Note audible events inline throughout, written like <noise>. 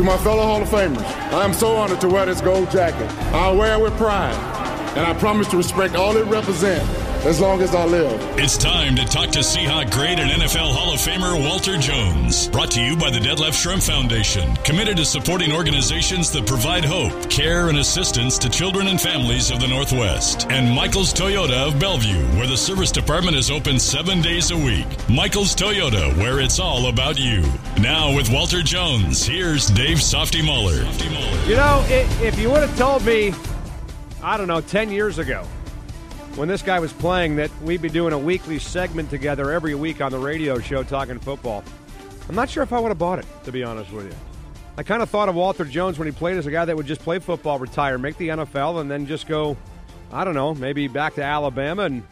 To my fellow Hall of Famers, I am so honored to wear this gold jacket. I'll wear it with pride, and I promise to respect all it represents as long as I live. It's time to talk to Seahawk great and NFL Hall of Famer Walter Jones. Brought to you by the Detlef Schrempf Foundation, committed to supporting organizations that provide hope, care, and assistance to children and families of the Northwest. And Michael's Toyota of Bellevue, where the service department is open seven days a week. Michael's Toyota, where it's all about you. Now with Walter Jones, here's Dave Softy Mahler. You know, if you would have told me, I don't know, 10 years ago, when this guy was playing that we'd be doing a weekly segment together every week on the radio show talking football. I'm not sure if I would have bought it, to be honest with you. I kind of thought of Walter Jones when he played as a guy that would just play football, retire, make the NFL, and then just go, I don't know, maybe back to Alabama and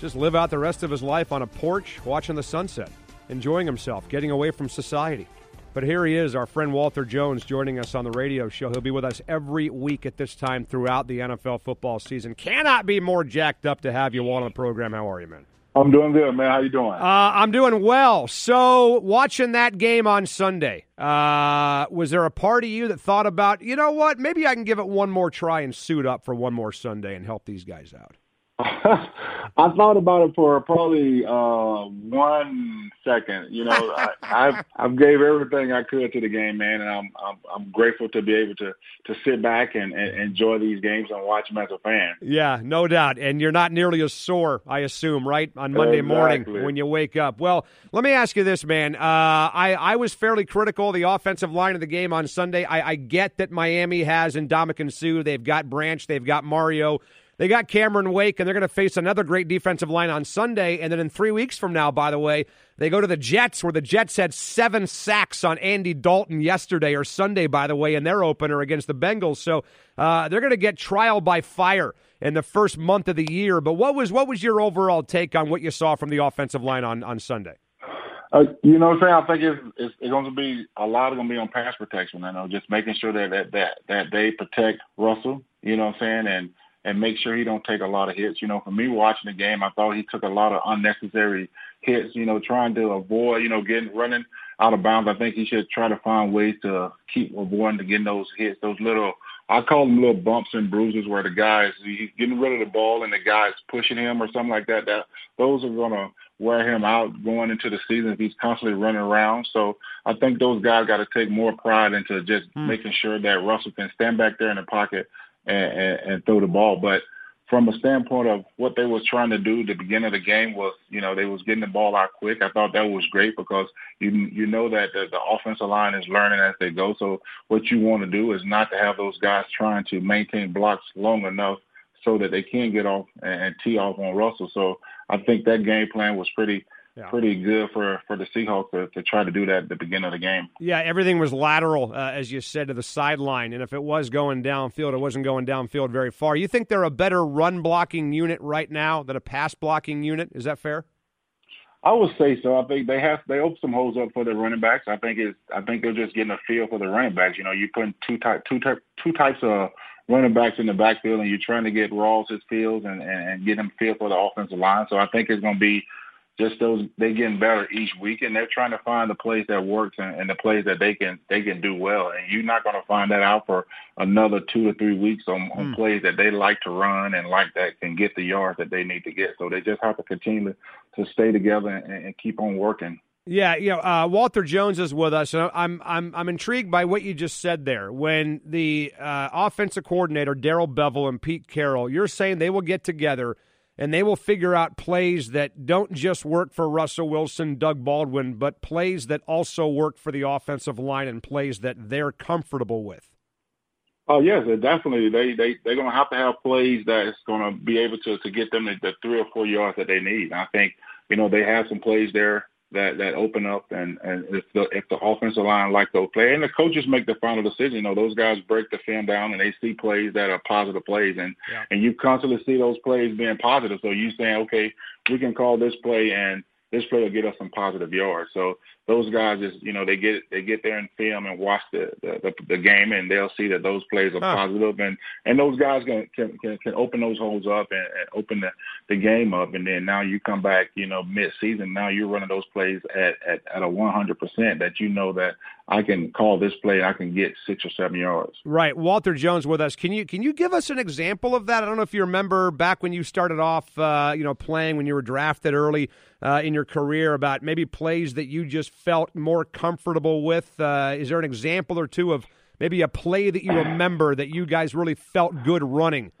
just live out the rest of his life on a porch watching the sunset, enjoying himself, getting away from society. But here he is, our friend Walter Jones, joining us on the radio show. He'll be with us every week at this time throughout the NFL football season. Cannot be more jacked up to have you on the program. How are you, man? I'm doing good, man. How you doing? Uh, I'm doing well. So, watching that game on Sunday, uh, was there a part of you that thought about, you know what, maybe I can give it one more try and suit up for one more Sunday and help these guys out? <laughs> I thought about it for probably uh, one second. You know, I, I've I've gave everything I could to the game, man, and I'm I'm, I'm grateful to be able to to sit back and, and enjoy these games and watch them as a fan. Yeah, no doubt. And you're not nearly as sore, I assume, right, on Monday exactly. morning when you wake up. Well, let me ask you this, man. Uh, I I was fairly critical of the offensive line of the game on Sunday. I, I get that Miami has Ndamukong Suh. They've got Branch. They've got Mario. They got Cameron Wake, and they're going to face another great defensive line on Sunday. And then in three weeks from now, by the way, they go to the Jets, where the Jets had seven sacks on Andy Dalton yesterday or Sunday, by the way, in their opener against the Bengals. So uh, they're going to get trial by fire in the first month of the year. But what was what was your overall take on what you saw from the offensive line on on Sunday? Uh, you know what I'm saying? I think it's, it's, it's going to be a lot going to be on pass protection. I know, just making sure that, that that that they protect Russell. You know what I'm saying? And and make sure he don't take a lot of hits. You know, for me watching the game, I thought he took a lot of unnecessary hits. You know, trying to avoid, you know, getting running out of bounds. I think he should try to find ways to keep avoiding to getting those hits, those little. I call them little bumps and bruises where the guys he's getting rid of the ball and the guys pushing him or something like that. That those are gonna wear him out going into the season if he's constantly running around. So I think those guys got to take more pride into just mm. making sure that Russell can stand back there in the pocket and, and, and throw the ball. But from a standpoint of what they was trying to do, the beginning of the game was, you know, they was getting the ball out quick. I thought that was great because you you know that the, the offensive line is learning as they go. So what you want to do is not to have those guys trying to maintain blocks long enough so that they can get off and, and tee off on Russell. So I think that game plan was pretty yeah. pretty good for, for the Seahawks to, to try to do that at the beginning of the game. Yeah, everything was lateral, uh, as you said, to the sideline. And if it was going downfield, it wasn't going downfield very far. You think they're a better run blocking unit right now than a pass blocking unit? Is that fair? I would say so. I think they have they open some holes up for the running backs. I think it's I think they're just getting a feel for the running backs. You know, you're putting two type two type two types of running backs in the backfield, and you're trying to get Rawls his fields and, and, and get him feel for the offensive line. So I think it's going to be just those they getting better each week and they're trying to find the plays that works and, and the plays that they can they can do well and you're not going to find that out for another two to three weeks on, on mm. plays that they like to run and like that can get the yards that they need to get so they just have to continue to, to stay together and, and keep on working yeah, you know, uh, Walter Jones is with us, and I'm I'm I'm intrigued by what you just said there. When the uh, offensive coordinator Darrell Bevell and Pete Carroll, you're saying they will get together and they will figure out plays that don't just work for Russell Wilson, Doug Baldwin, but plays that also work for the offensive line and plays that they're comfortable with. Oh yes, definitely. They they they're gonna have to have plays that's gonna be able to to get them the, the three or four yards that they need. I think you know they have some plays there that that open up and and if the if the offensive line like those plays and the coaches make the final decision, you know those guys break the film down and they see plays that are positive plays and yeah. and you constantly see those plays being positive. So you saying okay, we can call this play and this play will get us some positive yards. So those guys just you know they get they get there and film and watch the the, the, game and they'll see that those plays are huh. positive and and those guys can can can, can open those holes up and, and open the the game up and then now you come back you know mid season now you're running those plays at at, at a 100 percent that you know that I can call this play and I can get six or seven yards. Right, Walter Jones with us. Can you can you give us an example of that? I don't know if you remember back when you started off, uh, you know, playing when you were drafted early uh, in your career about maybe plays that you just felt more comfortable with? Uh, is there an example or two of maybe a play that you remember that you guys really felt good running?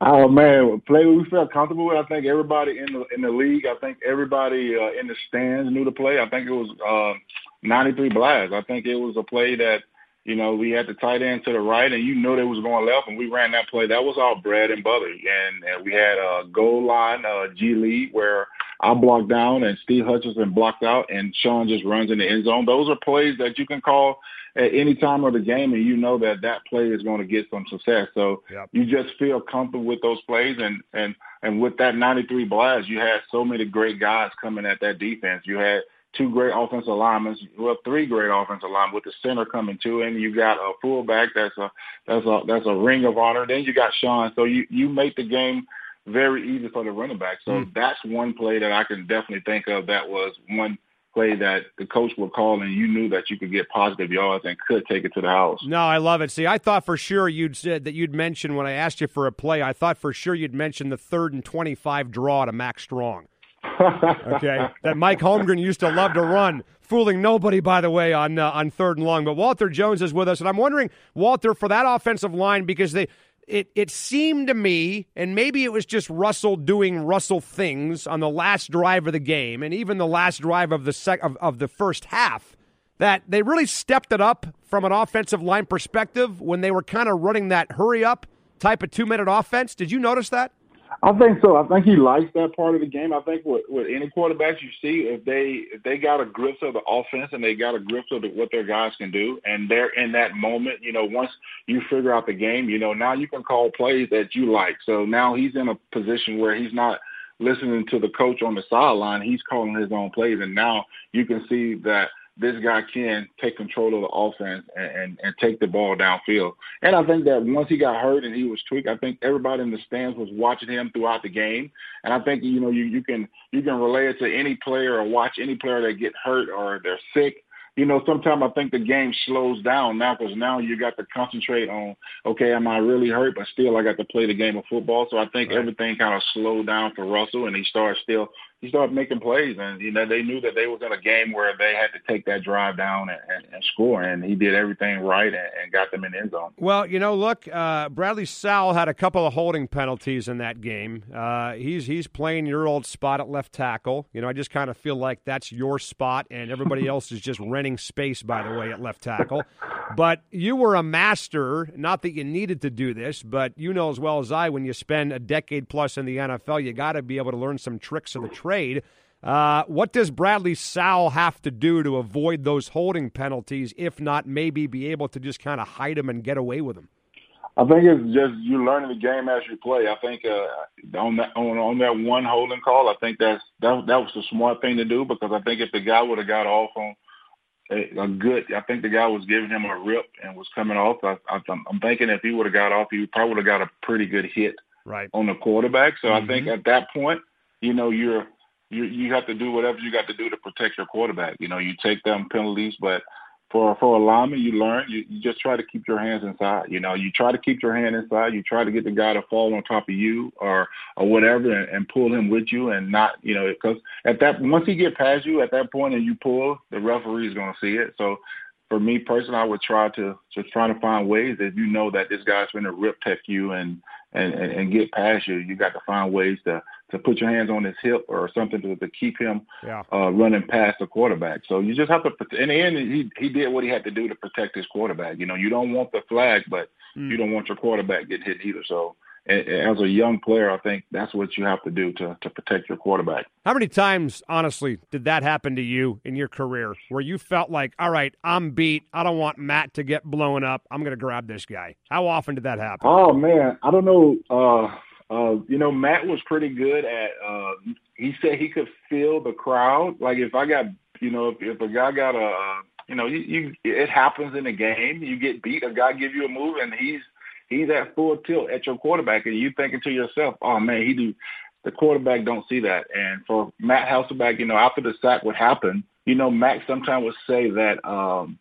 Oh man, play we felt comfortable with. I think everybody in the in the league. I think everybody uh, in the stands knew the play. I think it was uh, 93 blast. I think it was a play that you know, we had the tight end to the right, and you knew they was going left, and we ran that play. That was our bread and butter. And, and we had a goal line, uh, G lead, where I blocked down and Steve Hutchinson blocked out, and Sean just runs in the end zone. Those are plays that you can call at any time of the game, and you know that that play is going to get some success. So yep. you just feel comfortable with those plays, and and and with that 93 blast, you had so many great guys coming at that defense. You had two great offensive linemen, well, three great offensive linemen with the center coming too, and you got a fullback that's a that's a that's a ring of honor. Then you got Sean, so you you make the game very easy for the running back. So mm. that's one play that I can definitely think of. That was one play that the coach would call and you knew that you could get positive yards and could take it to the house. No, I love it. See, I thought for sure you'd said that you'd mention when I asked you for a play, I thought for sure you'd mention the third and 25 draw to Mack Strong okay, <laughs> that Mike Holmgren used to love to run, fooling nobody, by the way, on uh, on third and long. But Walter Jones is with us, and I'm wondering, Walter, for that offensive line, because they it it seemed to me, and maybe it was just Russell doing Russell things on the last drive of the game, and even the last drive of the sec of, of the first half, that they really stepped it up from an offensive line perspective when they were kind of running that hurry up type of two minute offense. Did you notice that? I think so. I think he likes that part of the game. I think with, with any quarterbacks you see, if they if they got a grip of the offense and they got a grip of the, what their guys can do, and they're in that moment, you know, once you figure out the game, you know, now you can call plays that you like. So now he's in a position where he's not listening to the coach on the sideline. He's calling his own plays, and now you can see that – this guy can take control of the offense and, and, and take the ball downfield. And I think that once he got hurt and he was tweaked, I think everybody in the stands was watching him throughout the game. And I think you know you you can you can relay it to any player or watch any player that get hurt or they're sick you know, sometimes I think the game slows down now because now you got to concentrate on, okay, am I really hurt? But still, I got to play the game of football. So I think right. everything kind of slowed down for Russell, and he started still he started making plays, and you know they knew that they was in a game where they had to take that drive down and, and, and score, and he did everything right and, and, got them in the end zone. Well, you know, look, uh, Bradley Sowell had a couple of holding penalties in that game. Uh, he's he's playing your old spot at left tackle. You know, I just kind of feel like that's your spot, and everybody <laughs> else is just renting space. By the way, at left tackle, but you were a master. Not that you needed to do this, but you know as well as I, when you spend a decade plus in the NFL, you got to be able to learn some tricks of the trade. Uh, what does Bradley Sowell have to do to avoid those holding penalties, if not maybe be able to just kind of hide them and get away with them? I think it's just you learning the game as you play. I think uh, on that on, on that one holding call, I think that's that that was the smart thing to do because I think if the guy would have got off on a, a good, I think the guy was giving him a rip and was coming off. I, I, I'm thinking if he would have got off, he probably would have got a pretty good hit right. on the quarterback. So mm-hmm. I think at that point, you know, you're you you have to do whatever you got to do to protect your quarterback. You know, you take them penalties, but for for a lineman, you learn you, you just try to keep your hands inside. You know, you try to keep your hand inside. You try to get the guy to fall on top of you or or whatever, and, and pull him with you, and not you know because at that once he get past you at that point and you pull, the referee is going to see it. So for me personally, I would try to just try to find ways that you know that this guy's going to rip tech you and, and and and get past you. You got to find ways to to put your hands on his hip or something to, to keep him yeah. uh, running past the quarterback. So you just have to. In the end, he he did what he had to do to protect his quarterback. You know, you don't want the flag, but mm. you don't want your quarterback getting hit either. So as a young player, I think that's what you have to do to, to protect your quarterback. How many times, honestly, did that happen to you in your career where you felt like, all right, I'm beat. I don't want Matt to get blown up. I'm going to grab this guy. How often did that happen? Oh, man. I don't know. Uh, uh, you know, Matt was pretty good at. Uh, he said he could feel the crowd. Like if I got you know, if, if a guy got a, you know, you, you it happens in a game. You get beat, a guy give you a move, and he's he's at full tilt at your quarterback, and you thinking to yourself, oh man, he do. The quarterback don't see that, and for Matt Hasselbeck, you know, after the sack would happen, you know, Matt sometimes would say that um,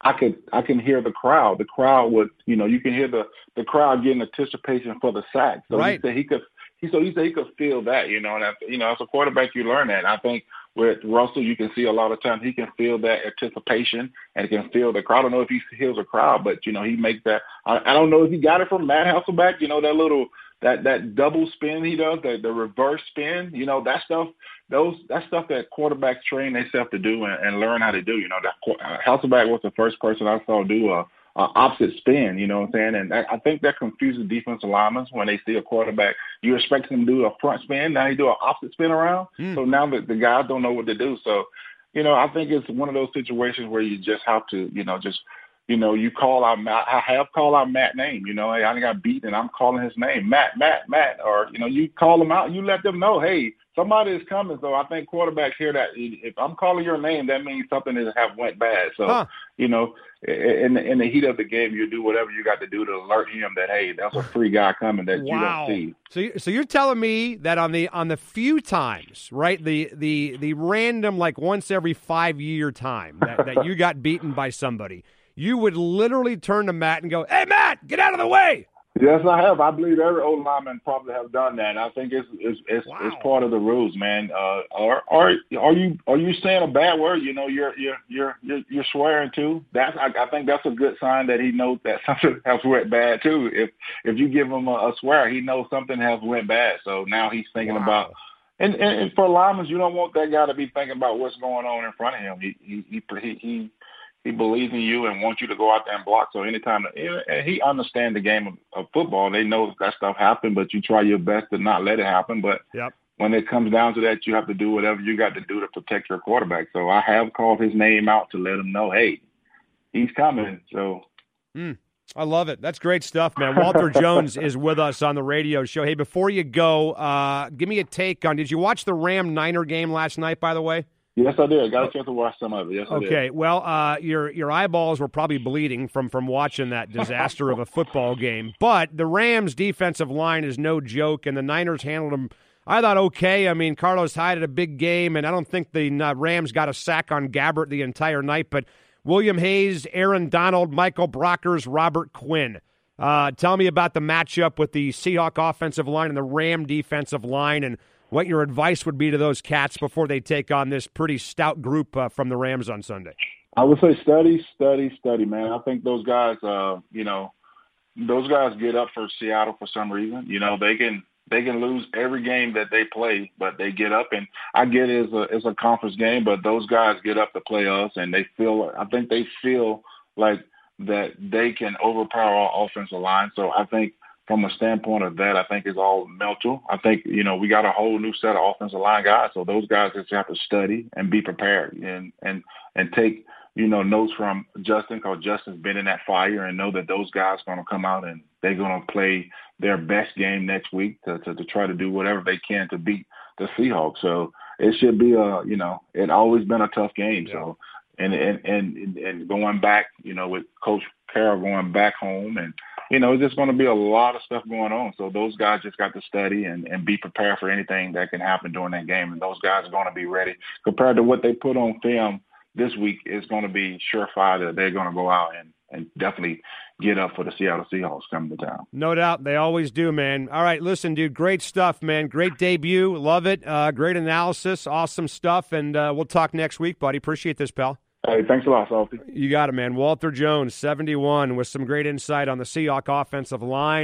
I could I can hear the crowd. The crowd would, you know, you can hear the the crowd getting anticipation for the sack. So right. he said he could he so he said he could feel that, you know, and you know, as a quarterback you learn that. And I think with Russell you can see a lot of times he can feel that anticipation and can feel the crowd. I don't know if he feels a crowd, but you know, he makes that I, I don't know if he got it from Matt Hasselbeck, you know, that little that that double spin he does, the the reverse spin, you know, that stuff those that stuff that quarterbacks train themselves to do and, and learn how to do. You know, that uh, Hasselbeck was the first person I saw do a, a opposite spin. You know what I'm saying? And I, I think that confuses defensive linemen when they see a quarterback. You expect them to do a front spin, now you do an opposite spin around. Mm. So now the, the guys don't know what to do. So, you know, I think it's one of those situations where you just have to, you know, just you know, you call out Matt. I have called out Matt name. You know, hey, I got beat and I'm calling his name, Matt, Matt, Matt. Or you know, you call them out. You let them know, hey, somebody is coming. So I think quarterbacks hear that. If I'm calling your name, that means something has have went bad. So huh. you know, in the, in the heat of the game, you do whatever you got to do to alert him that hey, that's a free guy coming that wow. you don't see. So so you're telling me that on the on the few times, right, the the the random like once every five year time that, that you got beaten by somebody you would literally turn to Matt and go, "Hey, Matt, get out of the way." Yes, I have. I believe every old lineman probably have done that. I think it's it's it's, wow. it's part of the rules, man. Uh, are are are you are you saying a bad word? You know, you're you're you're you're, you're swearing too. That's I, I think that's a good sign that he knows that <laughs> something has went bad too. If if you give him a, a swear, he knows something has went bad. So now he's thinking wow. about. And, and and for linemen, you don't want that guy to be thinking about what's going on in front of him. He he he he he believes in you and wants you to go out there and block. So anytime and he understands the game of, of football, they know that stuff happened, but you try your best to not let it happen. But yep. when it comes down to that, you have to do whatever you got to do to protect your quarterback. So I have called his name out to let him know, hey, he's coming. So. Mm. I love it. That's great stuff, man. Walter <laughs> Jones is with us on the radio show. Hey, before you go, uh, give me a take on. Did you watch the Ram Niner game last night? By the way. Yes, I did. I got a chance to watch some of it. Yes, okay. Well, uh, your your eyeballs were probably bleeding from from watching that disaster of a football game. But the Rams' defensive line is no joke, and the Niners handled them. I thought okay. I mean, Carlos Hyde had a big game, and I don't think the uh, Rams got a sack on Gabbert the entire night. But William Hayes, Aaron Donald, Michael Brockers, Robert Quinn. Uh, tell me about the matchup with the Seahawk offensive line and the Ram defensive line, and what your advice would be to those cats before they take on this pretty stout group uh, from the Rams on Sunday. I would say study, study, study, man. I think those guys, uh, you know, those guys get up for Seattle for some reason. You know, they can they can lose every game that they play, but they get up and I get it as a as a conference game, but those guys get up to play us and they feel I think they feel like that they can overpower our offensive line. So I think from a standpoint of that, I think is all mental. I think, you know, we got a whole new set of offensive line guys. So those guys just have to study and be prepared and, and, and take, you know, notes from Justin because Justin's been in that fire and know that those guys are going to come out and they're going to play their best game next week to, to, to try to do whatever they can to beat the Seahawks. So it should be a, you know, it always been a tough game. Yeah. So, and, and, and, and going back, you know, with Coach Carroll going back home and, you know, it's just going to be a lot of stuff going on. So those guys just got to study and, and be prepared for anything that can happen during that game. And those guys are going to be ready compared to what they put on film this week. It's going to be surefire that they're going to go out and, and definitely get up for the Seattle Seahawks coming to town. No doubt. They always do, man. All right. Listen, dude, great stuff, man. Great debut. Love it. Uh, great analysis. Awesome stuff. And uh, we'll talk next week, buddy. Appreciate this, pal. Hey, thanks a lot, Softy. You got it, man. Walter Jones, 71, with some great insight on the Seahawk offensive line.